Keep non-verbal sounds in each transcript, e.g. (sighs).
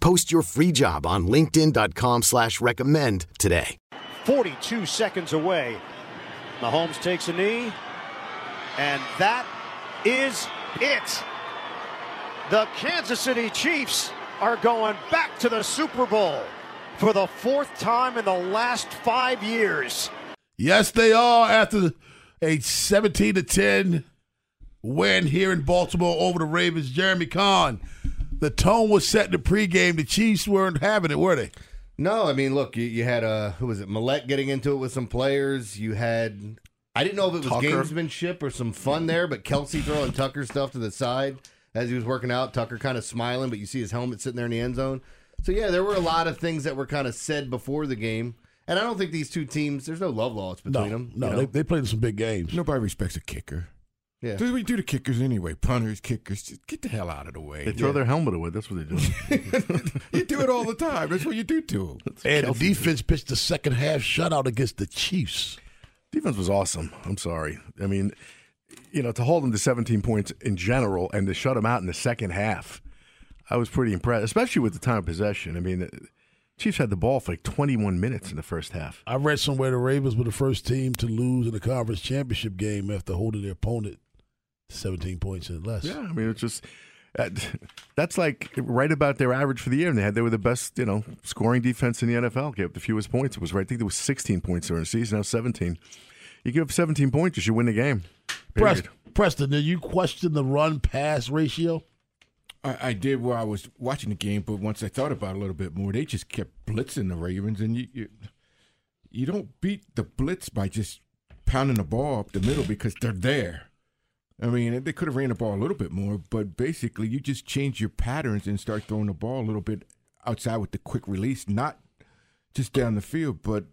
Post your free job on linkedin.com slash recommend today. 42 seconds away. Mahomes takes a knee, and that is it. The Kansas City Chiefs are going back to the Super Bowl for the fourth time in the last five years. Yes, they are after a 17 to 10 win here in Baltimore over the Ravens. Jeremy Conn, the tone was set in the pregame. The Chiefs weren't having it, were they? No, I mean, look, you, you had uh, who was it? Millette getting into it with some players. You had I didn't know if it was Tucker. gamesmanship or some fun there, but Kelce throwing Tucker stuff to the side as he was working out. Tucker kind of smiling, but you see his helmet sitting there in the end zone. So yeah, there were a lot of things that were kind of said before the game, and I don't think these two teams. There's no love lost No, between them. no, you know? they, they played some big games. Nobody respects a kicker. Yeah. Do we do the kickers anyway? Punters, kickers. Just get the hell out of the way. They throw their helmet away. That's what they do. (laughs) you do it all the time. That's what you do to them. And the defense pitched the second half shutout against the Chiefs. Defense was awesome. I'm sorry. I mean, you know, to hold them to 17 points in general and to shut them out in the second half, I was pretty impressed, especially with the time of possession. I mean, the Chiefs had the ball for like 21 minutes in the first half. I read somewhere the Ravens were the first team to lose in the conference championship game after holding their opponent to 17 points and less. Yeah, I mean, it's just uh, (laughs) that's like right about their average for the year. And they had they were the best, you know, scoring defense in the NFL. Gave up the fewest points. It was right. I think there was 16 points during the season. Now 17. You give up 17 points, you should win the game. Prest, Period. Preston, did you question the run pass ratio? I, I did while I was watching the game, but once I thought about it a little bit more, they just kept blitzing the Ravens, and you you, you don't beat the blitz by just pounding the ball up the middle because they're there. I mean, they could have ran the ball a little bit more, but basically, you just change your patterns and start throwing the ball a little bit outside with the quick release, not just down the field. But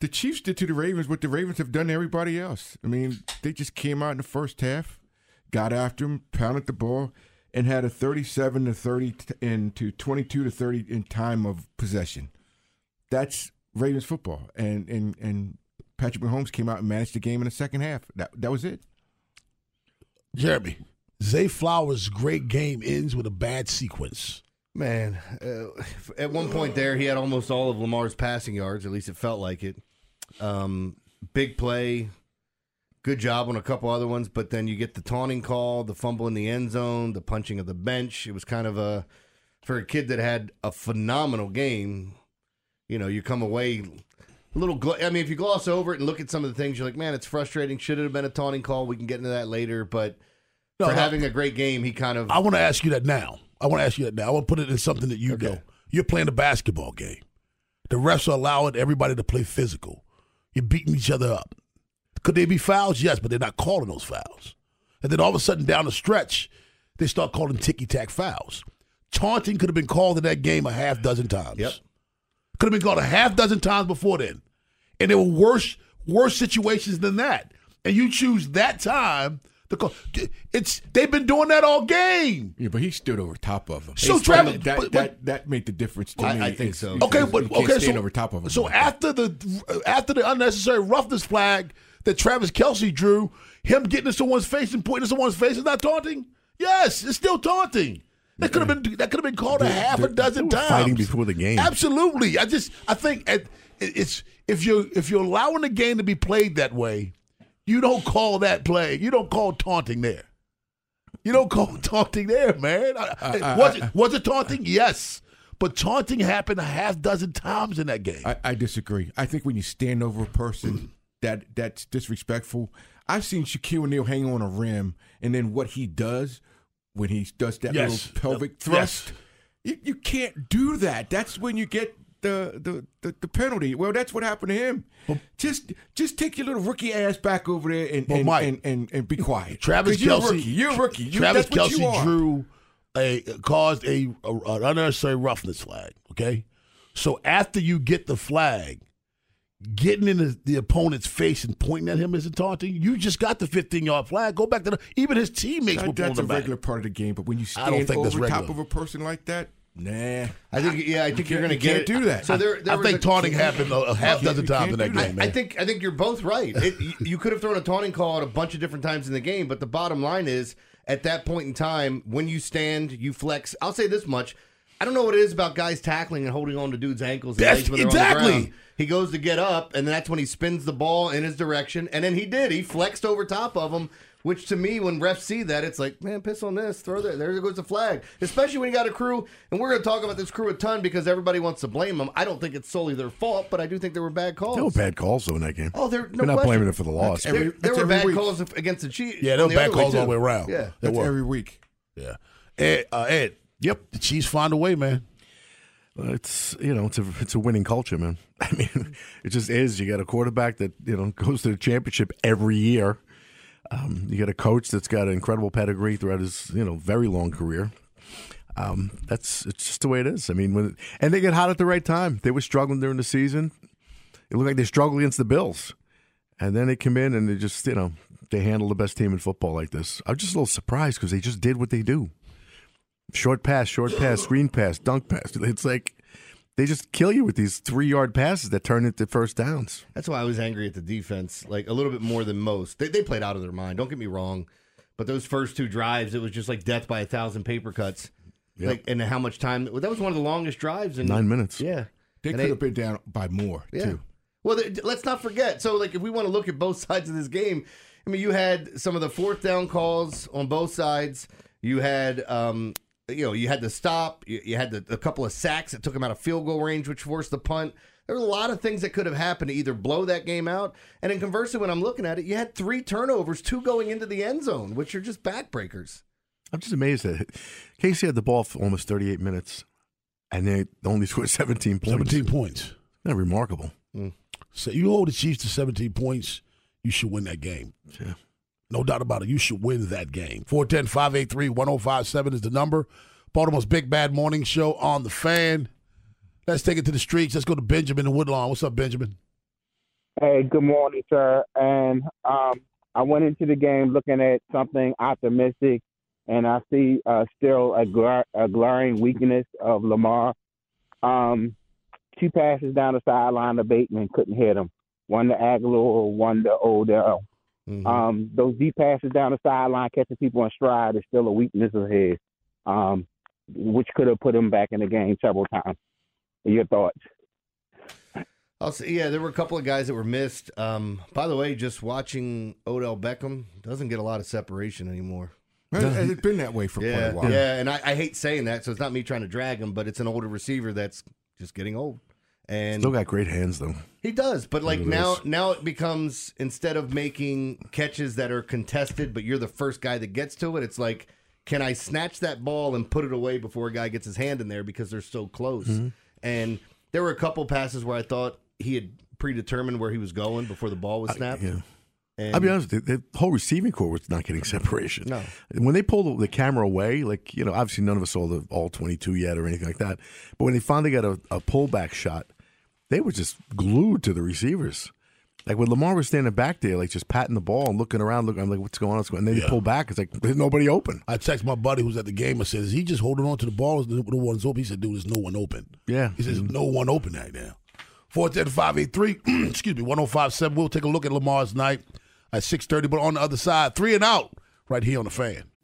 the Chiefs did to the Ravens what the Ravens have done to everybody else. I mean, they just came out in the first half, got after him, pounded the ball, and had a 37 to 30 and to 22 to 30 in time of possession. That's Ravens football, and and and Patrick Mahomes came out and managed the game in the second half. That that was it. Jeremy, Zay Flowers' great game ends with a bad sequence. Man, uh, at one point there, he had almost all of Lamar's passing yards. At least it felt like it. Um, big play, good job on a couple other ones, but then you get the taunting call, the fumble in the end zone, the punching of the bench. It was kind of a for a kid that had a phenomenal game. You know, you come away a little. Gl- I mean, if you gloss over it and look at some of the things, you're like, man, it's frustrating. Should it have been a taunting call? We can get into that later, but. No, for no. having a great game, he kind of I want to ask you that now. I want to ask you that now. I want to put it in something that you know. You're playing a basketball game. The refs are allowing everybody to play physical. You're beating each other up. Could they be fouls? Yes, but they're not calling those fouls. And then all of a sudden, down the stretch, they start calling ticky tack fouls. Taunting could have been called in that game a half dozen times. Yep. Could have been called a half dozen times before then. And there were worse, worse situations than that. And you choose that time to call. It's they've been doing that all game. Yeah, but he stood over top of him. So, Travis- that, but- that that made the difference to I- me. I think It's- so. Okay, but okay, so over top of him. So like that. after the after the unnecessary roughness flag that Travis Kelce drew, him getting in someone's face and pointing in someone's face is not taunting. Yes, it's still taunting. That could have been that could have been called a half a dozen times. fighting before the game. Absolutely. I just I think it- it's if you if you're allowing the game to be played that way, you don't call that play. You don't call taunting there. You don't call (laughs) taunting there, man. I- uh, I- uh, was I- it was it taunting? Yes, But taunting happened a half dozen times in that game. I, I disagree. I think when you stand over a person (clears throat) that that's disrespectful, I've seen Shaquille O'Neal hang on a rim, and then what he does when he does that Yes. little pelvic Yes. thrust, you, you can't do that. That's when you get the, the the the penalty. Well, that's what happened to him. just just take your little rookie ass back over there and and, Mike, and, and, and be quiet. Travis 'Cause you're a Kelce. rookie. You're a rookie. You, Travis that's what Kelce drew a caused a, a an unnecessary roughness flag. Okay, so after you get the flag, getting in the, the opponent's face and pointing at him as a taunting, you just got the 15 yard flag. Go back to the even his teammates were That- pulling that's a back. regular part of the game. But when you stand over top of a person like that, nah. I think yeah, I think You you're going to can't- get can't it. do that. So there, there I think a- taunting happened a, a half dozen times in that do that. game, I, man. I think I think you're both right. It, you, you could have thrown a taunting call at a bunch of different times in the game, but the bottom line is, at that point in time, when you stand, you flex. I'll say this much: I don't know what it is about guys tackling and holding on to dudes' ankles. That's- when they're on the exactly. ground. He goes to get up, and that's when he spins the ball in his direction, and then he did. He flexed over top of him. Which to me, when refs see that, it's like, man, piss on this, throw that. There goes the flag. Especially when you got a crew, and we're going to talk about this crew a ton because everybody wants to blame them. I don't think it's solely their fault, but I do think there were bad calls. There were bad calls though in that game. Oh, there. No We're not question. blaming it for the loss. There, every- there that's were bad week. calls against the Chiefs. yeah, there were the bad other way, calls all the way around. Yeah. That's were. every week. Yeah. Ed, uh, Ed, yep, the Chiefs find a way, man. Uh, It's you know it's a it's a winning culture, man. (laughs) I mean, it just is. You got a quarterback that you know goes to the championship every year. Um, you got a coach that's got an incredible pedigree throughout his you know very long career. Um, that's it's just the way it is. I mean, when and they get hot at the right time. They were struggling during the season. It looked like they struggled against the Bills, and then they come in and they just you know they handle the best team in football like this. I'm just a little surprised because they just did what they do. Short pass, short pass, screen pass, dunk pass. It's like they just kill you with these three yard passes that turn into first downs. That's why I was angry at the defense, like a little bit more than most. They, they played out of their mind. Don't get me wrong, but those first two drives, it was just like death by a thousand paper cuts. Yep. Like, and how much time? That was one of the longest drives in Nine minutes. Yeah, They And could have been down by more Yeah. too. Well, th- let's not forget. So, like, if we want to look at both (laughs) sides of this game, I mean, you had some of the fourth down calls on both sides. You had, um, you know, you had to stop. You, you had the, a couple of sacks that took him out of field goal range, which forced the punt. There were a lot of things that could have happened to either blow that game out. And then conversely, when I'm looking at it, you had three turnovers, two going into the end zone, which are just backbreakers. I'm just amazed that Casey had the ball for almost 38 minutes, and they only scored 17 points. 17 points. Not remarkable. Mm. So you hold the Chiefs to 17 points, you should win that game. Yeah. No doubt about it. You should win that game. 410 583 1057 is the number. Baltimore's Big Bad Morning Show on the fan. Let's take it to the streets. Let's go to Benjamin in Woodlawn. What's up, Benjamin? Hey, good morning, sir. And um, I went into the game looking at something optimistic, and I see uh, still a, glar- a glaring weakness of Lamar. Um, two passes down the sideline to Bateman couldn't hit him. One to Agholor, one to Odell. Um, those deep passes down the sideline, catching people in stride, is still a weakness of his, um, which could have put him back in the game several times. Your thoughts? I'll say, yeah, there were a couple of guys that were missed. Um, by the way, just watching Odell Beckham doesn't get a lot of separation anymore. Well, It's been that way for quite a while. yeah, and I, I hate saying that, so it's not me trying to drag him, but it's an older receiver that's just getting old, and Still got great hands, though. he does. But like now, this. now it becomes instead of making catches that are contested, but you're the first guy that gets to it. It's like, can I snatch that ball and put it away before a guy gets his hand in there because they're so close? Mm-hmm. And there were a couple passes where I thought he had predetermined where he was going before the ball was snapped. Yeah. And I'll be honest, the, the whole receiving corps was not getting (laughs) separation. No. When they pulled the, the camera away, like, you know, obviously none of us saw the all 22 yet or anything like that. But when they finally got a, a pullback shot, they were just glued to the receivers. Like when Lamar was standing back there, like just patting the ball and looking around, looking, I'm like, what's going on? What's going on? And then Yeah. you pull back, it's like, there's nobody open. I text my buddy who's at the game and said, Is he just holding on to the ball? Is the, the one's open? He said, Dude, there's no one open. Yeah. He says, No one open right now. 410 583, (clears throat) excuse me, 1057. We'll take a look at Lamar's night at 630. But on the other side, three and out right here on the fan.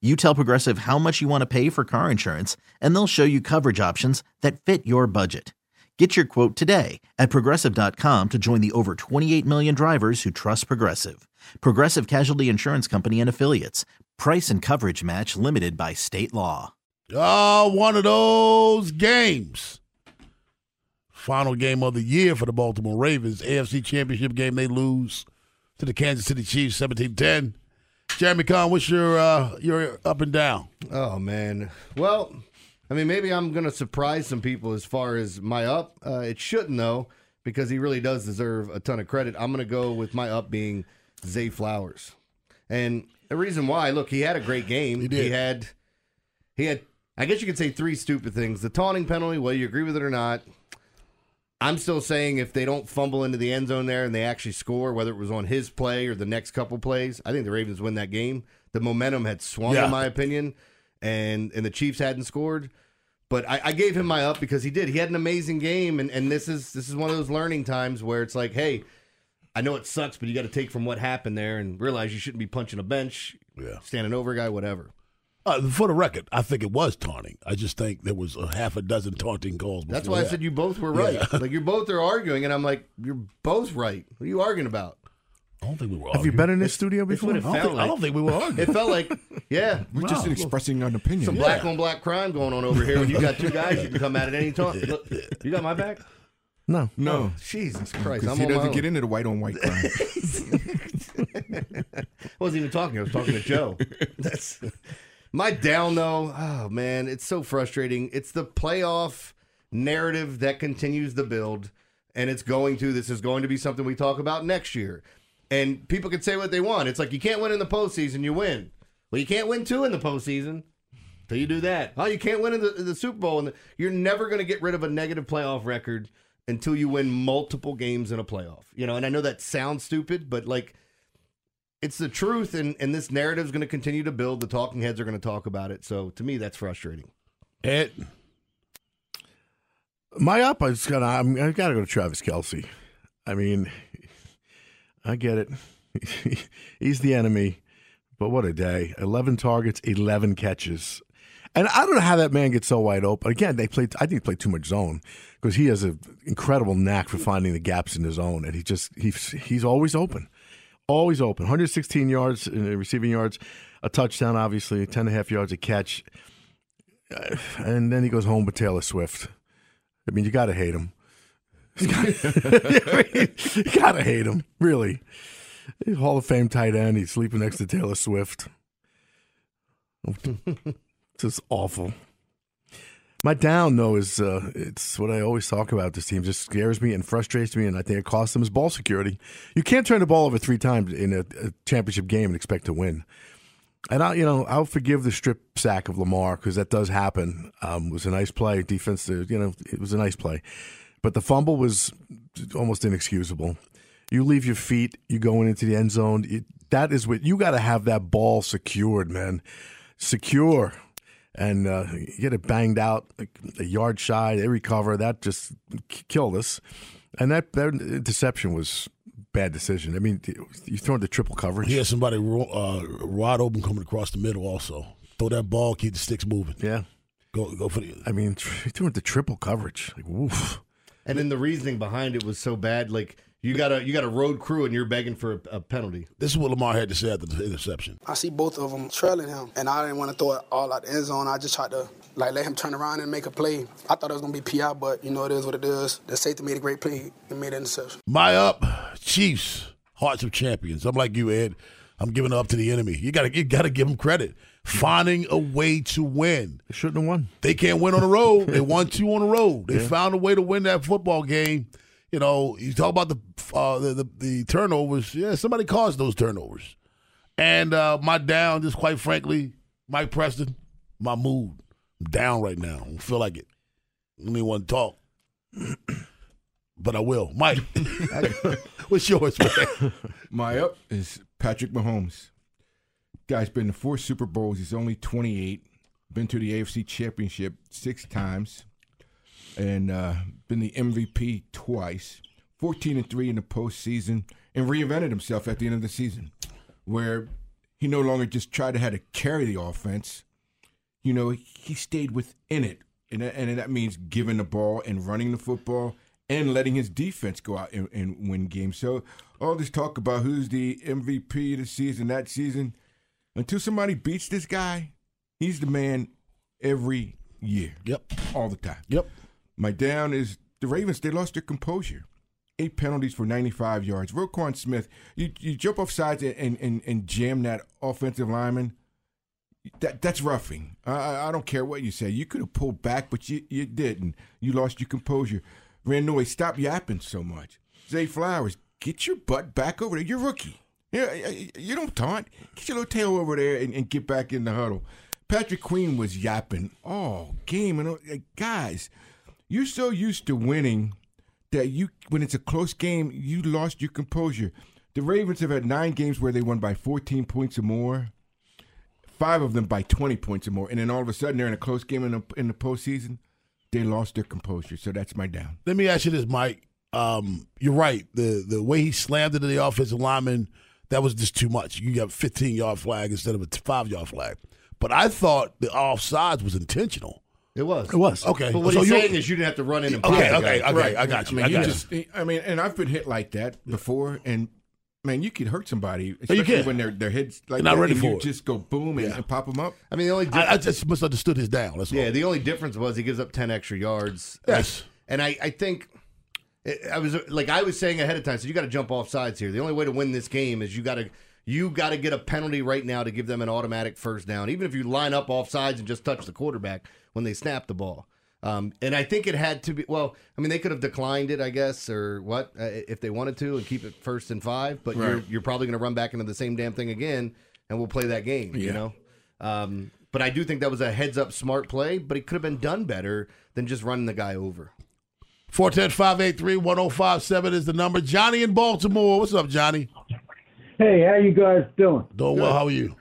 You tell Progressive how much you want to pay for car insurance, and they'll show you coverage options that fit your budget. Get your quote today at progressive.com to join the over 28 million drivers who trust Progressive. Progressive Casualty Insurance Company and Affiliates. Price and coverage match limited by state law. Oh, one of those games. Final game of the year for the Baltimore Ravens. AFC Championship game, they lose to the Kansas City Chiefs 17 10. Jeremy Conn, what's your uh, your up and down? Oh man. Well, I mean, maybe I'm going to surprise some people as far as my up. Uh, it shouldn't though, because he really does deserve a ton of credit. I'm going to go with my up being Zay Flowers, and the reason why. Look, he had a great game. He did. He had. He had. I guess you could say three stupid things: the taunting penalty, whether you agree with it or not. I'm still saying if they don't fumble into the end zone there and they actually score, whether it was on his play or the next couple plays, I think the Ravens win that game. The momentum had swung, Yeah. in my opinion, and and the Chiefs hadn't scored. But I, I gave him my up because he did. He had an amazing game, and, and this is this is one of those learning times where it's like, hey, I know it sucks, but you got to take from what happened there and realize you shouldn't be punching a bench, Yeah. standing over a guy, whatever. Uh, for the record, I think it was taunting. I just think there was a half a dozen taunting calls. That's before why I said you both were right. Yeah. (laughs) like you both are arguing, and I'm like, you're both right. What are you arguing about? I don't think we were. Have you been in this studio before? what I don't, felt think, I don't think we were arguing. (laughs) It felt like, yeah, (laughs) We're just Wow. expressing an opinion. some black on black crime going on over here. When you got two guys, you can come at it any time. You got my back. No. No, Jesus Christ, I'm he doesn't get into the white on white crime. I wasn't even talking. I was talking to Joe. That's my down though. Oh man, it's so frustrating. It's the playoff narrative that continues to build, and it's going to. This is going to be something we talk about next year. And people can say what they want. It's like you can't win in the postseason, you win. Well, you can't win two in the postseason. Till you do that. Oh, you can't win in the, the Super Bowl, and you're never going to get rid of a negative playoff record until you win multiple games in a playoff. You know, and I know that sounds stupid, but like it's the truth and, and this narrative is going to continue to build the talking heads are going to talk about it so to me that's frustrating It. My up, I just got. I'm. I got to go to Travis Kelce. I mean, I get it. (laughs) He's the enemy, but what a day! Eleven targets, eleven catches, and I don't know how that man gets so wide open. Again, they played. I think he played too much zone because he has an incredible knack for finding the gaps in his own, and he just he's he's always open, always open. 116 yards in receiving yards, a touchdown, obviously, 10 and a half yards a catch, Uh, and then he goes home with Taylor Swift. I mean, you got to hate him. (laughs) you got (laughs) to hate him, really. He's Hall of Fame tight end. He's sleeping next to Taylor Swift. It's (laughs) just awful. My down though is uh, it's what I always talk about. This team just scares me and frustrates me, and I think it costs them is ball security. You can't turn the ball over three times in a, a championship game and expect to win. And I, you know, I'll forgive the strip sack of Lamar because that does happen. Um, was a nice play, defense. You know, it was a nice play, but the fumble was almost inexcusable. You leave your feet, you going into the end zone. It, that is what you got to have that ball secured, man. Secure and uh, get it banged out a yard shy. They recover. That just killed us. And that, that interception was bad decision. I mean, you throw the triple coverage. He had somebody uh, wide open coming across the middle. Also, throw that ball, keep the sticks moving. Yeah, go go for the. I mean, he threw the triple coverage. Like, woof. And then the reasoning behind it was so bad. Like you got a you got a road crew and you're begging for a, a, penalty. This is what Lamar had to say after the interception. I see both of them trailing him, and I didn't want to throw it all out the end zone. I just tried to like let him turn around and make a play. I thought it was gonna be PI, but you know it is what it is. The safety made a great play and made an interception. My up, Chiefs, hearts of champions. I'm like you, Ed. I'm giving up to the enemy. You gotta you gotta give them credit. Finding a way to win. They shouldn't have won. They can't win on the road. they (laughs) won two on the road. They yeah. found a way to win that football game you know, you talk about the, uh, the, the the turnovers. Yeah, somebody caused those turnovers. And uh, my down, just quite frankly, Mike Preston, my mood. I'm down right now. I don't feel like it. I don't even want to talk. (clears throat) but I will. Mike, (laughs) what's yours, man? (laughs) My up is Patrick Mahomes. Guy's been to four Super Bowls. He's only 28. Been to the AFC Championship six times and uh, been the MVP twice. 14 and 3 in the postseason and reinvented himself at the end of the season where he no longer just tried to have to carry the offense. You know, he stayed within it. And, and that means giving the ball and running the football and letting his defense go out and, and win games. So all this talk about who's the MVP of the season, that season, until somebody beats this guy, he's the man every year. Yep. All the time. Yep. My down is the Ravens. They lost their composure. Eight penalties for 95 yards. Roquan Smith, you, you jump off sides and, and, and jam that offensive lineman. That that's roughing. I, I don't care what you say. You could have pulled back, but you, you didn't. You lost your composure. Randall, stop yapping so much. Zay Flowers, get your butt back over there. You're rookie. Yeah, you don't taunt. Get your little tail over there and, and get back in the huddle. Patrick Queen was yapping all game, and uh, guys, you're so used to winning that you, when it's a close game, you lost your composure. The Ravens have had nine games where they won by 14 points or more, five of them by 20 points or more, and then all of a sudden they're in a close game in the, in the postseason. They lost their composure, so that's my down. Let me ask you this, Mike. Um, you're right. The the way he slammed into the offensive lineman, that was just too much. You got 15 yard flag instead of a five yard flag. But I thought the offsides was intentional. It was. It was. Okay. But what so he's saying is you didn't have to run in and Okay, okay, okay. Right. I got you. I mean, I, you got just, I mean, and I've been hit like that before, and man, you could hurt somebody, you especially can. when their their heads like They're not that, ready and for you it. just go boom and, Yeah. and pop them up. I mean, the only I, I just misunderstood his down. That's yeah, all. the only difference was he gives up ten extra yards. Yes. and I, I think I was like I was saying ahead of time. So you got to jump off sides here. The only way to win this game is you got to you got to get a penalty right now to give them an automatic first down, even if you line up off sides and just touch the quarterback when they snap the ball. Um, and I think it had to be. Well, I mean, they could have declined it, I guess, or what, uh, if they wanted to, and keep it first and five. But you're you're probably going to run back into the same damn thing again, and we'll play that game. You know. Um, but I do think that was a heads up smart play, but it could have been done better than just running the guy over. 410 583 1057 is the number. Johnny in Baltimore. What's up, Johnny? Hey, how you guys doing? Doing well. How are you?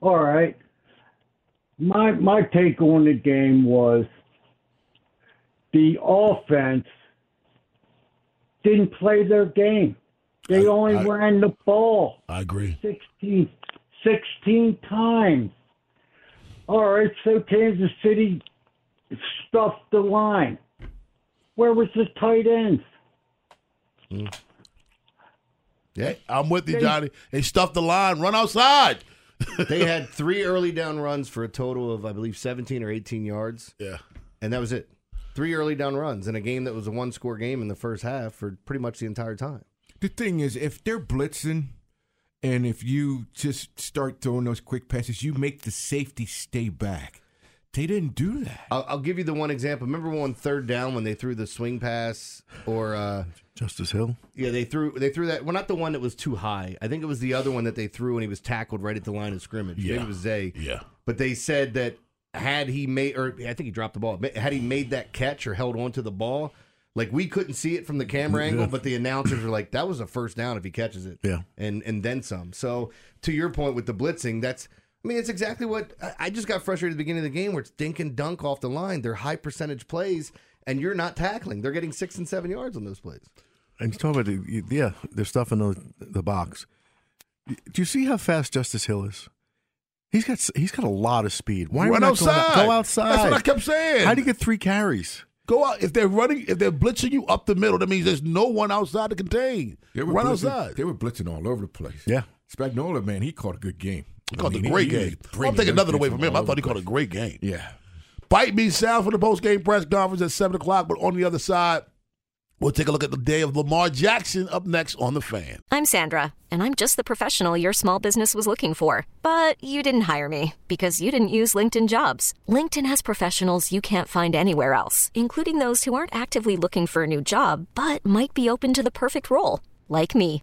All right. My my take on the game was the offense didn't play their game. They only I- ran the ball I agree. 16, 16 times. All right, so Kansas City stuffed the line. Where was the tight ends? Hmm. Yeah, I'm with you, Johnny. They stuffed the line. Run outside. (laughs) they had three early down runs for a total of, I believe, 17 or 18 yards. Yeah. And that was it. Three early down runs in a game that was a one score game in the first half for pretty much the entire time. The thing is, if they're blitzing, and if you just start throwing those quick passes, you make the safety stay back. They didn't do that. I'll, I'll give you the one example. Remember one third down when they threw the swing pass or uh, Justice Hill. Yeah, they threw they threw that. Well, not the one that was too high. I think it was the other one that they threw when he was tackled right at the line of scrimmage. Maybe Yeah. it was Zay. Yeah. But they said that had he made, or I think he dropped the ball. Had he made that catch or held on to the ball, like we couldn't see it from the camera Yeah. angle, but the announcers were like, "That was a first down if he catches it." Yeah. and and then some. So to your point with the blitzing, that's. I mean, it's exactly what I- I just got frustrated at the beginning of the game where it's dink and dunk off the line. They're high percentage plays, and you're not tackling. They're getting six and seven yards on those plays. And you talk about the, yeah, there's stuff in the the box. Do you see how fast Justice Hill is? He's got he's got a lot of speed. Why Run are we not going out- outside. Go outside. That's what I kept saying. How do you get three carries? Go out if they're running if they're blitzing you up the middle. That means there's no one outside to contain. They were Run blitzing, outside. They were blitzing all over the place. Yeah. Spagnuolo, man, he caught a good game. He caught I mean, a great he was game. bringing I'm taking those nothing away from him. I thought he over caught a great game. place. Yeah. Bite me South for the post game press conference at seven o'clock. But on the other side, we'll take a look at the day of Lamar Jackson up next on the fan. I'm Sandra, and I'm just the professional your small business was looking for. But you didn't hire me because you didn't use LinkedIn jobs. LinkedIn has professionals you can't find anywhere else, including those who aren't actively looking for a new job but might be open to the perfect role, like me.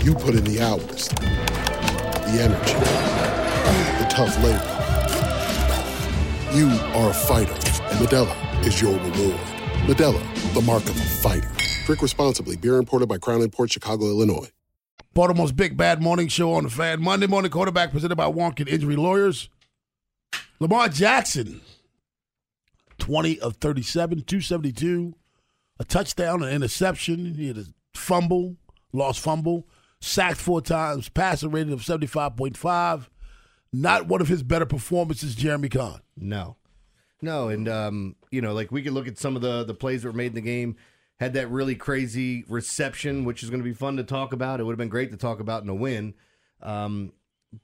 You put in the hours, the energy, the tough labor. You are a fighter, and Modelo is your reward. Modelo, the mark of a fighter. Drink responsibly. Beer imported by Crown Port Chicago, Illinois. Baltimore's Big Bad Morning Show on the fan. Monday morning quarterback presented by Wonkin Injury Lawyers. Lamar Jackson, 20 of 37, 272, a touchdown, an interception. He had a fumble, lost fumble, sacked four times, passer rating of 75.5. Not one of his better performances, Jeremy Conn. No, no, and um, you know, like we could look at some of the the plays that were made in the game. Had that really crazy reception, which is going to be fun to talk about. It would have been great to talk about in a win. Um,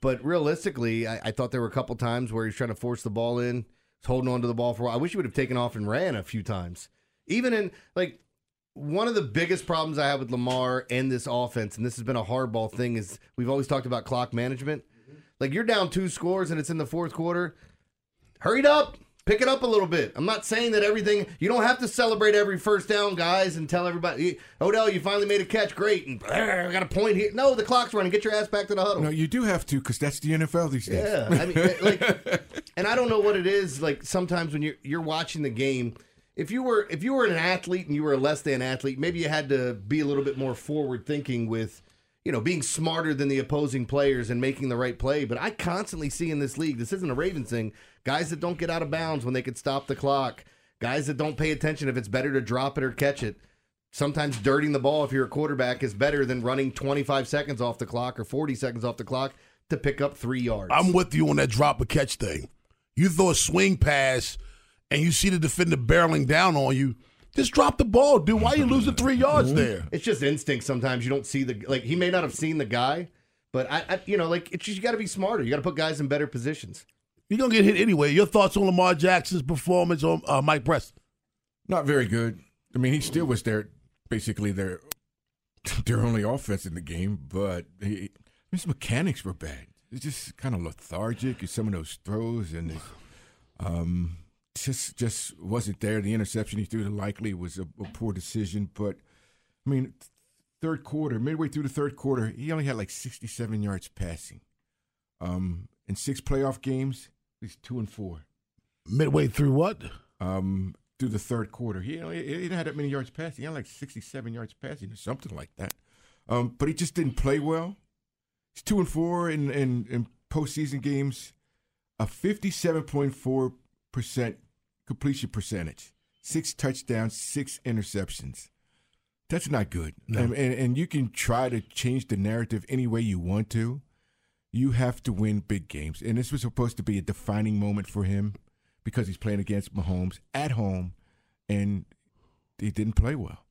but realistically, I, I thought there were a couple times where he's trying to force the ball in, he's holding on to the ball for a while. I wish he would have taken off and ran a few times. Even in like one of the biggest problems I have with Lamar and this offense, and this has been a hardball thing, is we've always talked about clock management. Like you're down two scores and it's in the fourth quarter. Hurry up. Pick it up a little bit. I'm not saying that everything, you don't have to celebrate every first down, guys, and tell everybody, Odell, you finally made a catch. Great. And I got a point here. No, the clock's running. Get your ass back to the huddle. No, you do have to because that's the NFL these days. Yeah, I mean, like, (laughs) and I don't know what it is. Like sometimes when you're you're watching the game, if you were if you were an athlete and you were a less than athlete, maybe you had to be a little bit more forward thinking with, you know, being smarter than the opposing players and making the right play. But I constantly see in this league, this isn't a Ravens thing. Guys that don't get out of bounds when they could stop the clock. Guys that don't pay attention if it's better to drop it or catch it. Sometimes dirting the ball if you're a quarterback is better than running 25 seconds off the clock or 40 seconds off the clock to pick up three yards. I'm with you on that drop or catch thing. You throw a swing pass and you see the defender barreling down on you. Just drop the ball, dude. Why are you losing three yards there? It's just instinct. Sometimes you don't see the like. He may not have seen the guy, but I, I you know, like it's just, you got to be smarter. You got to put guys in better positions. You're gonna get hit anyway. Your thoughts on Lamar Jackson's performance on uh, Mike Preston? Not very good. I mean, he still was their basically their (laughs) their only offense in the game, but he, his mechanics were bad. It's just kind of lethargic in some of those throws, and it, um, just just wasn't there. The interception he threw to likely was a, a poor decision, but I mean, third quarter, midway through the third quarter, he only had like 67 yards passing. Um, in six playoff games, he's two and four. Midway through what? Um, through the third quarter, he, know, he, didn't have that many yards passing. He had like sixty-seven yards passing or something like that. Um, but he just didn't play well. He's two and four in in, in postseason games, a fifty-seven point four percent completion percentage, six touchdowns, six interceptions. That's not good. No. And, and and you can try to change the narrative any way you want to. You have to win big games, and this was supposed to be a defining moment for him because he's playing against Mahomes at home, and he didn't play well.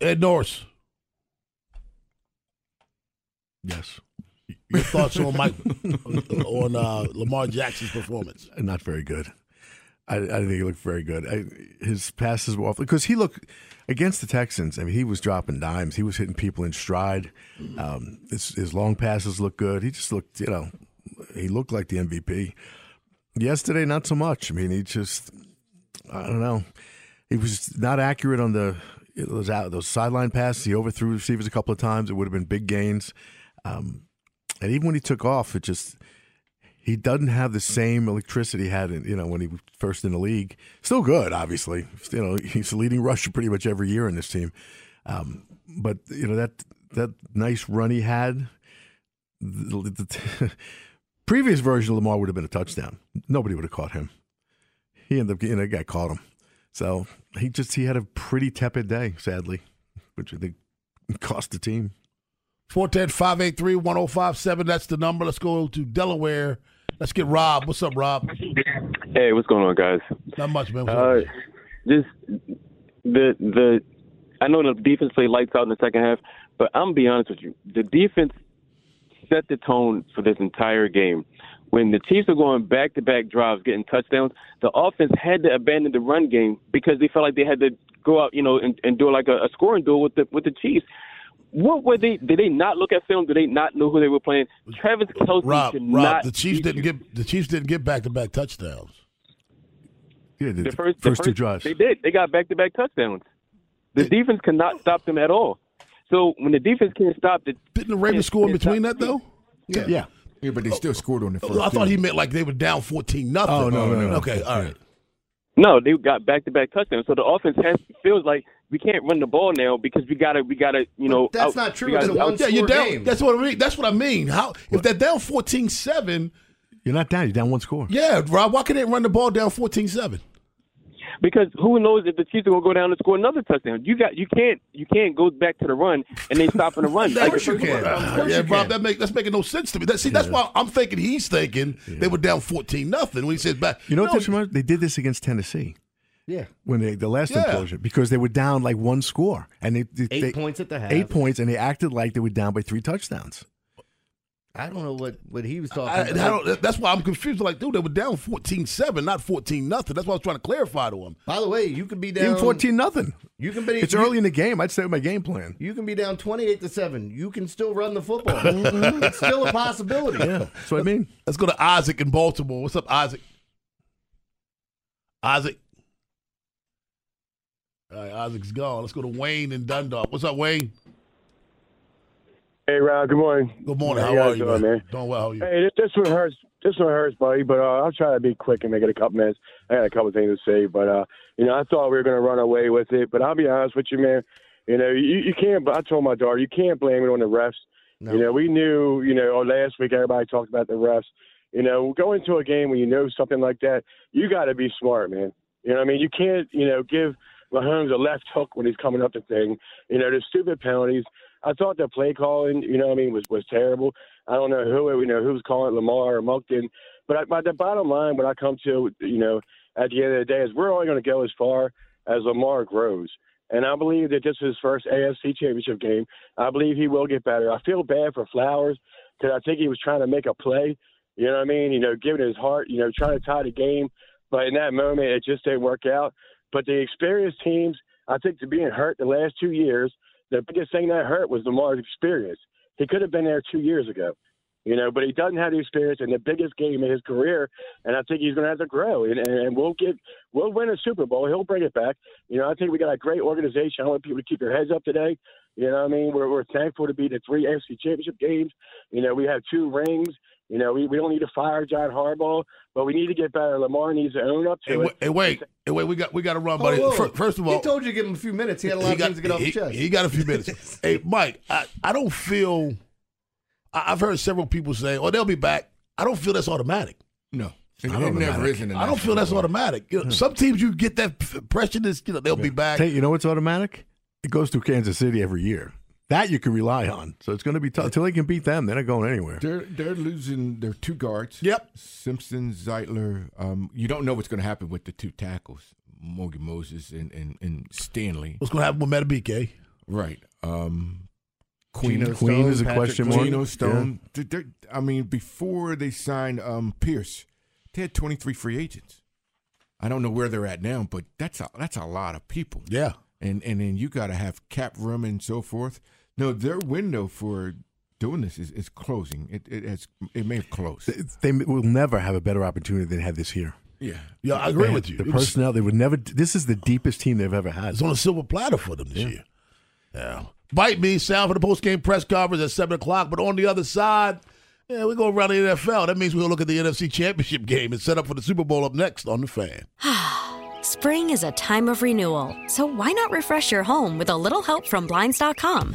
Ed Norris. Yes. Your thoughts on Mike on uh, Lamar Jackson's performance? Not very good. I, I didn't think he looked very good. I, his passes were off because he looked against the Texans. I mean, he was dropping dimes. He was hitting people in stride. Um, his, his long passes looked good. He just looked, you know, he looked like the MVP. Yesterday, not so much. I mean, he just, I don't know, he was not accurate on the those out those sideline passes. He overthrew receivers a couple of times. It would have been big gains. Um, and even when he took off, it just he doesn't have the same electricity he had, in, you know, when he was first in the league. Still good, obviously. You know, he's leading rusher pretty much every year in this team. Um, but you know that that nice run he had, the, the, the (laughs) previous version of Lamar would have been a touchdown. Nobody would have caught him. He ended up getting a guy caught him. So he just he had a pretty tepid day, sadly, which I think (laughs) cost the team. 410-583-1057. That's the number. Let's go to Delaware. Let's get Rob. What's up, Rob? Hey, what's going on, guys? Not much, man. Uh, just the the I know the defense played lights out in the second half, but I'm gonna be honest with you. The defense set the tone for this entire game. When the Chiefs are going back to back drives, getting touchdowns, the offense had to abandon the run game because they felt like they had to go out, you know, and, and do like a, a scoring duel with the with the Chiefs. What were they? Did they not look at film? Did they not know who they were playing? Travis Kelce Rob, should Rob, not. the Chiefs didn't get the Chiefs didn't get back to back touchdowns. Yeah, the first, the two drives. They did. They got back to back touchdowns. The defense could not stop them at all. So when the defense can't stop the didn't the Ravens score in between that though? Yeah. Yeah. Yeah, but they still scored on the first. I thought he meant like they were down fourteen nothing. Oh, no, no, no. Okay, all right. No, they got back to back touchdowns. So the offense has feels like we can't run the ball now because we gotta we gotta you know. that's out- not true. gotta It's a out- one Yeah, you're down. game. That's what I mean. That's what I mean. How if they're down 14-7, You're not down. You're down one score. Yeah, Rob. Why can't they run the ball down 14-7? because who knows if the Chiefs are gonna go down and score another touchdown? You got you can't you can't go back to the run and they stop in the run. (laughs) Like the first one. Uh, yeah, Rob, that make that's making no sense to me. That, see, that's why I'm thinking he's thinking they were down fourteen nothing when he says back. You know what No, this reminds? They did this against Tennessee. Yeah. When they the last Yeah. implosion because they were down like one score and they, they Eight they- points at the half. Eight points and they acted like they were down by three touchdowns. I don't know what, what he was talking I, about. I don't, that's why I'm confused. Like, dude, they were down 14-7, not 14 nothing. That's why I was trying to clarify to him. By the way, you could be down fourteen nothing. You can be. It's you, early in the game. I'd stay with my game plan. You can be down twenty-eight to seven. You can still run the football. (laughs) it's still a possibility. Yeah, that's what I mean. Let's go to Isaac in Baltimore. What's up, Isaac? Isaac. All right, Isaac's gone. Let's go to Wayne in Dundalk. What's up, Wayne? Hey, Rob. Good morning. Good morning. How How are you, doing, man? man? Doing well. How are you? Hey, this, this one hurts. This one hurts, buddy. But uh, I'll try to be quick and make it a couple minutes. I got a couple things to say, but uh, you know, I thought we were going to run away with it. But I'll be honest with you, man. You know, you, you can't. I told my daughter, you can't blame it on the refs. No. You know, we knew. You know, last week everybody talked about the refs. You know, go into a game when you know something like that, you got to be smart, man. You know, what I mean, you can't. You know, give Mahomes a left hook when he's coming up the thing. You know, the stupid penalties. I thought the play calling, you know, what I mean, was was terrible. I don't know who you know who was calling it, Lamar or Monken, but I, but the bottom line, what I come to, you know, at the end of the day, is we're only going to go as far as Lamar grows. And I believe that this is his first AFC championship game. I believe he will get better. I feel bad for Flowers because I think he was trying to make a play. You know what I mean? You know, giving his heart, you know, trying to tie the game. But in that moment, it just didn't work out. But the experienced teams, I think, to being hurt the last two years, the biggest thing that hurt was Lamar's experience. He could have been there two years ago, you know, but he doesn't have the experience in the biggest game in his career, and I think he's going to have to grow. And, and we'll get, we'll win a Super Bowl. He'll bring it back. You know, I think we got a great organization. I want people to keep their heads up today. You know, what I mean, we're we're thankful to be the three AFC Championship games. You know, we have two rings. You know, we, we don't need to fire John Harbaugh, but we need to get better. Lamar needs to own up to Hey, it. wait, hey, wait, hey, wait, we got we got to run, buddy. Whoa, whoa. Fir- First of all, he told you to give him a few minutes. He had a lot of got- things to get off he, his chest. He got a few minutes. (laughs) hey, Mike, I, I don't feel. I, I've heard several people say, "Oh, they'll be back." I don't feel that's automatic. No, It's it, not it never is I don't feel that's automatic. You know, hmm. Some teams you get that f- impression is you know they'll be back. Hey, you know what's automatic? It goes through Kansas City every year. That you can rely on. So it's going to be tough until they can beat them. They're not going anywhere. They're they're losing their two guards. Yep. Simpson, Zeitler. Um, you don't know what's going to happen with the two tackles, Morgan Moses and, and, and Stanley. What's going to happen with Madubuike? Right. Um, Queen, Geno Queen Stone, is a Patrick question mark. Geno Stone. They're- I mean, before they signed um, Pierce, they had 23 free agents. I don't know where they're at now, but that's a that's a lot of people. Yeah. And and then you got to have cap room and so forth. No, their window for doing this is, is closing. It it has it may have closed. They will never have a better opportunity than they had this year. Yeah. Yeah, I agree They with you. The It was- personnel, they would never. This is the deepest team they've ever had. It's on a silver platter for them this year. Yeah. Bite me, sound for the post game press conference at 7 o'clock. But on the other side, yeah, we go around the NFL. That means we'll look at the NFC Championship game and set up for the Super Bowl up next on the fan. (sighs) Spring is a time of renewal, so why not refresh your home with a little help from Blinds.com?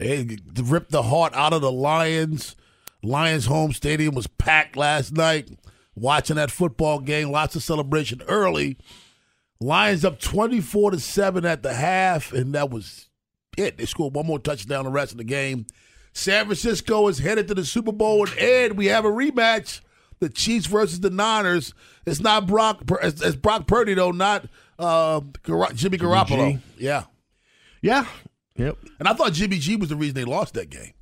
Hey, to rip the heart out of the Lions. Lions home stadium was packed last night. Watching that football game, lots of celebration early. Lions up 24 to 7 at the half, and that was it. They scored one more touchdown the rest of the game. San Francisco is headed to the Super Bowl, and Ed, we have a rematch. The Chiefs versus the Niners. It's not Brock. It's, Brock Purdy though, not uh, Jimmy Garoppolo. G. Yeah, yeah, yep. And I thought Jimmy G was the reason they lost that game.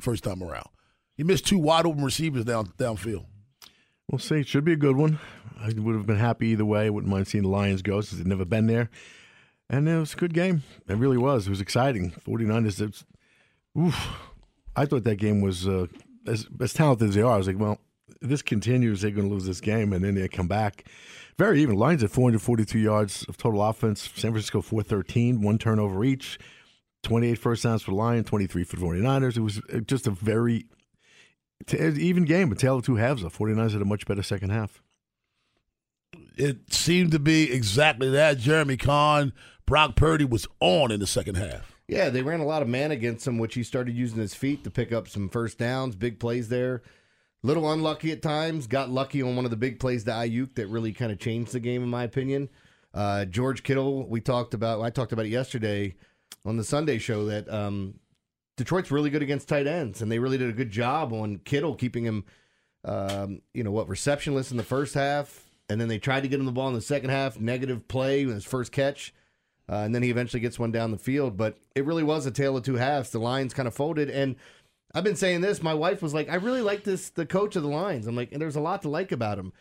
First time around, he missed two wide open receivers down downfield. We'll see. It should be a good one. I would have been happy either way. I wouldn't mind seeing the Lions go since they've never been there. And it was a good game. It really was. It was exciting. 49ers, it's, oof. I thought that game was, uh, as, as talented as they are, I was like, well, if this continues, they're going to lose this game, and then they come back. Very even. Lions at 442 yards of total offense. San Francisco 413, one turnover each. 28 first downs for the Lions, 23 for the 49ers. It was uh, just a very t- even game, a tale of two halves. The 49ers had a much better second half. It seemed to be exactly that. Jeremy Conn, Brock Purdy was on in the second half. Yeah, they ran a lot of man against him, which he started using his feet to pick up some first downs, big plays there. Little unlucky at times. Got lucky on one of the big plays to Aiyuk that really kind of changed the game, in my opinion. Uh, George Kittle, we talked about. I talked about it yesterday on the Sunday show that um, Detroit's really good against tight ends, and they really did a good job on Kittle keeping him, um, you know, what receptionless in the first half, and then they tried to get him the ball in the second half. Negative play with his first catch. Uh, and then he eventually gets one down the field. But it really was a tale of two halves. The Lions kind of folded. And I've been saying this. My wife was like, I really like this, the coach of the Lions. I'm like, and there's a lot to like about him.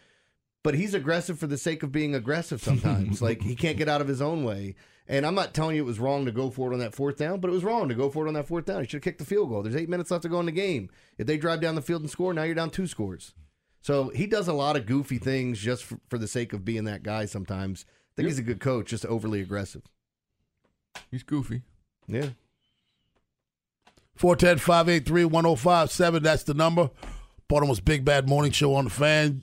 But he's aggressive for the sake of being aggressive sometimes. like he can't get out of his own way. And I'm not telling you it was wrong to go for it on that fourth down, but it was wrong to go for it on that fourth down. He should have kicked the field goal. There's eight minutes left to go in the game. If they drive down the field and score, now you're down two scores. So he does a lot of goofy things just for, for the sake of being that guy sometimes I think he's a good coach, just overly aggressive. He's goofy. Yeah. 410 583 1057. That's the number. Baltimore's Big Bad Morning Show on the fan.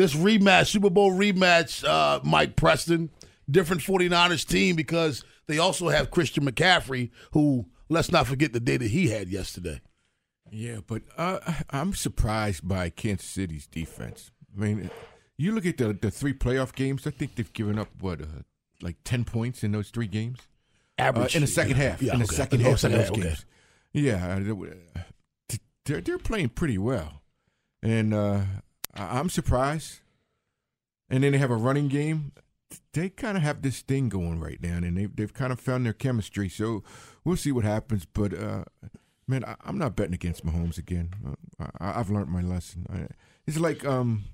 This rematch, Super Bowl rematch, uh, Mike Preston, different 49ers team because they also have Christian McCaffrey, who, let's not forget the day that he had yesterday. Yeah, but uh, I'm surprised by Kansas City's defense. I mean, you look at the the three playoff games. I think they've given up what, uh, like ten points in those three games. Average. Uh, in the second half. Yeah, in the okay. second Oh, half of those half, okay. games. Yeah, uh, they're they're playing pretty well, and uh, I'm surprised. And then they have a running game. They kind of have this thing going right now, and they've they've kind of found their chemistry. So we'll see what happens. But uh, man, I, I'm not betting against Mahomes again. Uh, I, I've learned my lesson. I, it's like um,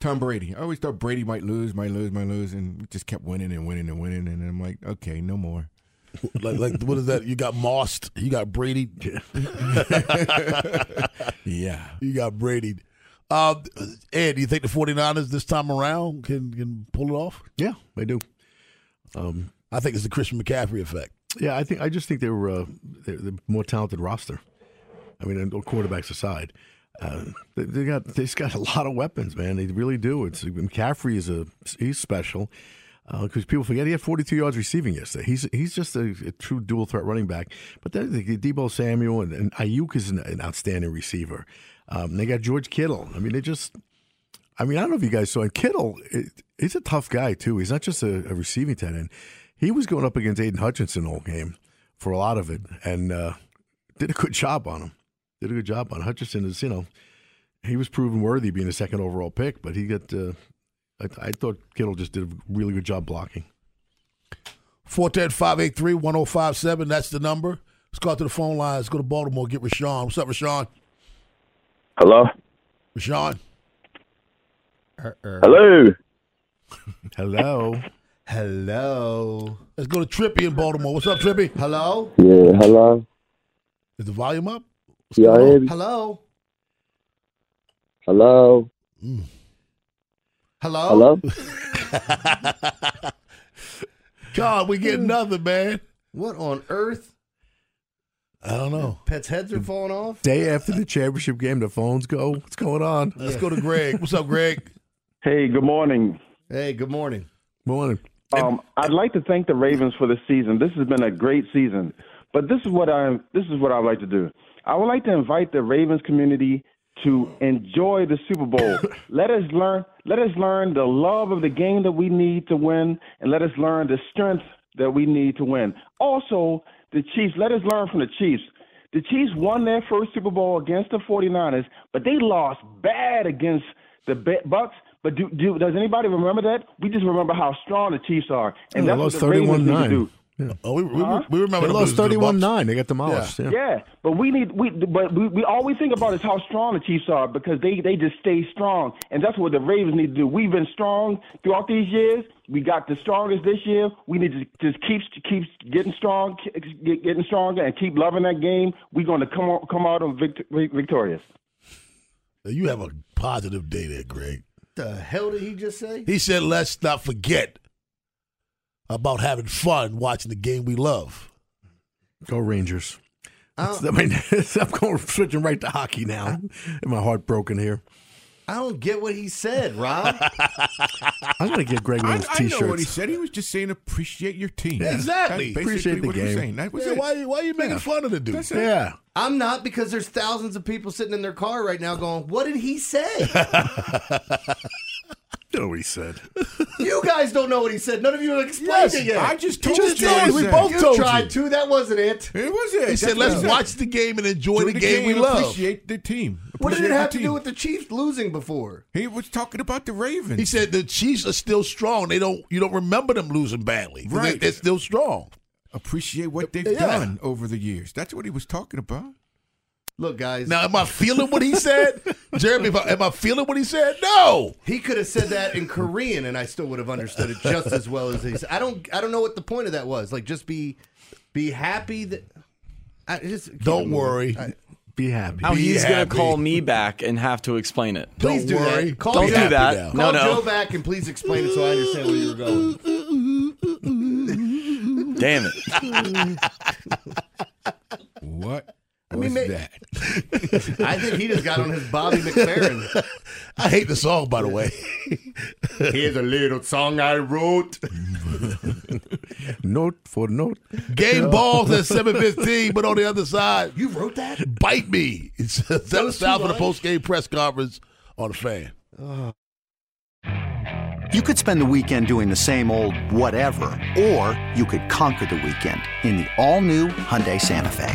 Tom Brady. I always thought Brady might lose, might lose, might lose, and just kept winning and winning and winning. And I'm like, okay, no more. (laughs) like, like what is that? You got Mossed. You got Brady. (laughs) (laughs) yeah. You got Brady. Uh, Ed, do you think the 49ers this time around can, can pull it off? Yeah, they do. Um, I think it's the Christian McCaffrey effect. Yeah, I think I just think they were uh, they're the more talented roster. I mean, quarterbacks aside, uh, they, they got they've got a lot of weapons, man. They really do. It's McCaffrey is a he's special because people forget he had 42 yards receiving yesterday. He's he's just a, a true dual threat running back. But then the Deebo Samuel and, and Aiyuk is an, an outstanding receiver. Um, they got George Kittle. I mean, they just. I mean, I don't know if you guys saw it. Kittle, it, he's a tough guy too. He's not just a, a receiving tight end. He was going up against Aidan Hutchinson all game for a lot of it, and uh, did a good job on him. Did a good job on Hutchinson. Is you know, he was proven worthy being a second overall pick, but he got. Uh, I, I thought Kittle just did a really good job blocking. 410 583 1057. That's the number. Let's go out to the phone line. Let's go to Baltimore. Get Rashawn. What's up, Rashawn? Hello. Rashawn. Hello. (laughs) Hello. Hello. Let's go to Trippy in Baltimore. What's up, Trippy? Hello. Yeah. Hello. Is the volume up? Y'all hear me? Hello. Hello. Mm. Hello. Hello. (laughs) God, we get nothing, man. What on earth? I don't know. Pets' heads are falling off. Day after the championship game, the phones go. What's going on? Let's go to Greg. What's up, Greg? Hey, good morning. Hey, good morning. Morning. Um, I'd like to thank the Ravens for the season. This has been a great season. But this is what I this is what I'd like to do. I would like to invite the Ravens community to enjoy the Super Bowl. (laughs) let us learn let us learn the love of the game that we need to win and let us learn the strength that we need to win. Also, the Chiefs, let us learn from the Chiefs. The Chiefs won their first Super Bowl against the 49ers, but they lost bad against the Bucks. But do, do does anybody remember that? We just remember how strong the Chiefs are, and that's what the Ravens need to do. Yeah. Oh, we, we, Huh? we remember They the lost Bucks. 31-9. They got demolished. Yeah. Yeah, but we need we but we, we all we think about is how strong the Chiefs are because they they just stay strong, and that's what the Ravens need to do. We've been strong throughout these years. We got the strongest this year. We need to just keep keep getting strong, get, getting stronger, and keep loving that game. We're going to come out, come out on vict- victorious. You have a positive day there, Greg. What the hell did he just say? He said, let's not forget about having fun watching the game we love. Go Rangers. I I don't, mean, (laughs) I'm going switching right to hockey now. and my heart broken here. I don't get what he said, Rob. (laughs) I'm gonna get Greg one I, of those I know what he said. He was just saying appreciate your team. Yeah, exactly. Appreciate the what he was game. saying. That was Yeah, why, why are you making fun of the dude? That's it. Yeah. I'm not because there's thousands of people sitting in their car right now going, "What did he say?" (laughs) Know what he said. (laughs) you guys don't know what he said. None of you have explained Yes, it yet. I just told just you. told what he We said. both you told tried you. to. That wasn't it. It was it. He That's said, what let's watch the game and enjoy Enjoy the game we and love. Appreciate the team. What did Appreciate it the have to team. do with the Chiefs losing before? He was talking about the Ravens. He said the Chiefs are still strong. They don't. You don't remember them losing badly. Right. They, are still strong. appreciate what they've Yeah. done over the years. That's what he was talking about. Look, guys. Now, am I feeling what he said, (laughs) Jeremy? Am I, feeling what he said? No. He could have said that in Korean, and I still would have understood it just as well as he said. I don't. I don't know what the point of that was. Like, just be, be happy that. I just Don't worry. I- Be happy. Now Be he's happy. gonna call me back and have to explain it. Please Don't do worry. that. Call Don't me do back. that. now. No, Call no. Joe back and please explain it so I understand where you were going. Damn it. What I mean, was that? (laughs) I think he just got on his Bobby McFerrin. (laughs) I hate the song, by the way. (laughs) Here's a little song I wrote. note for note. Game balls at 7:15, but on the other side, you wrote that. Bite me. It's that Those sound two for the post game press conference on the fan. Uh. You could spend the weekend doing the same old whatever, or you could conquer the weekend in the all-new Hyundai Santa Fe.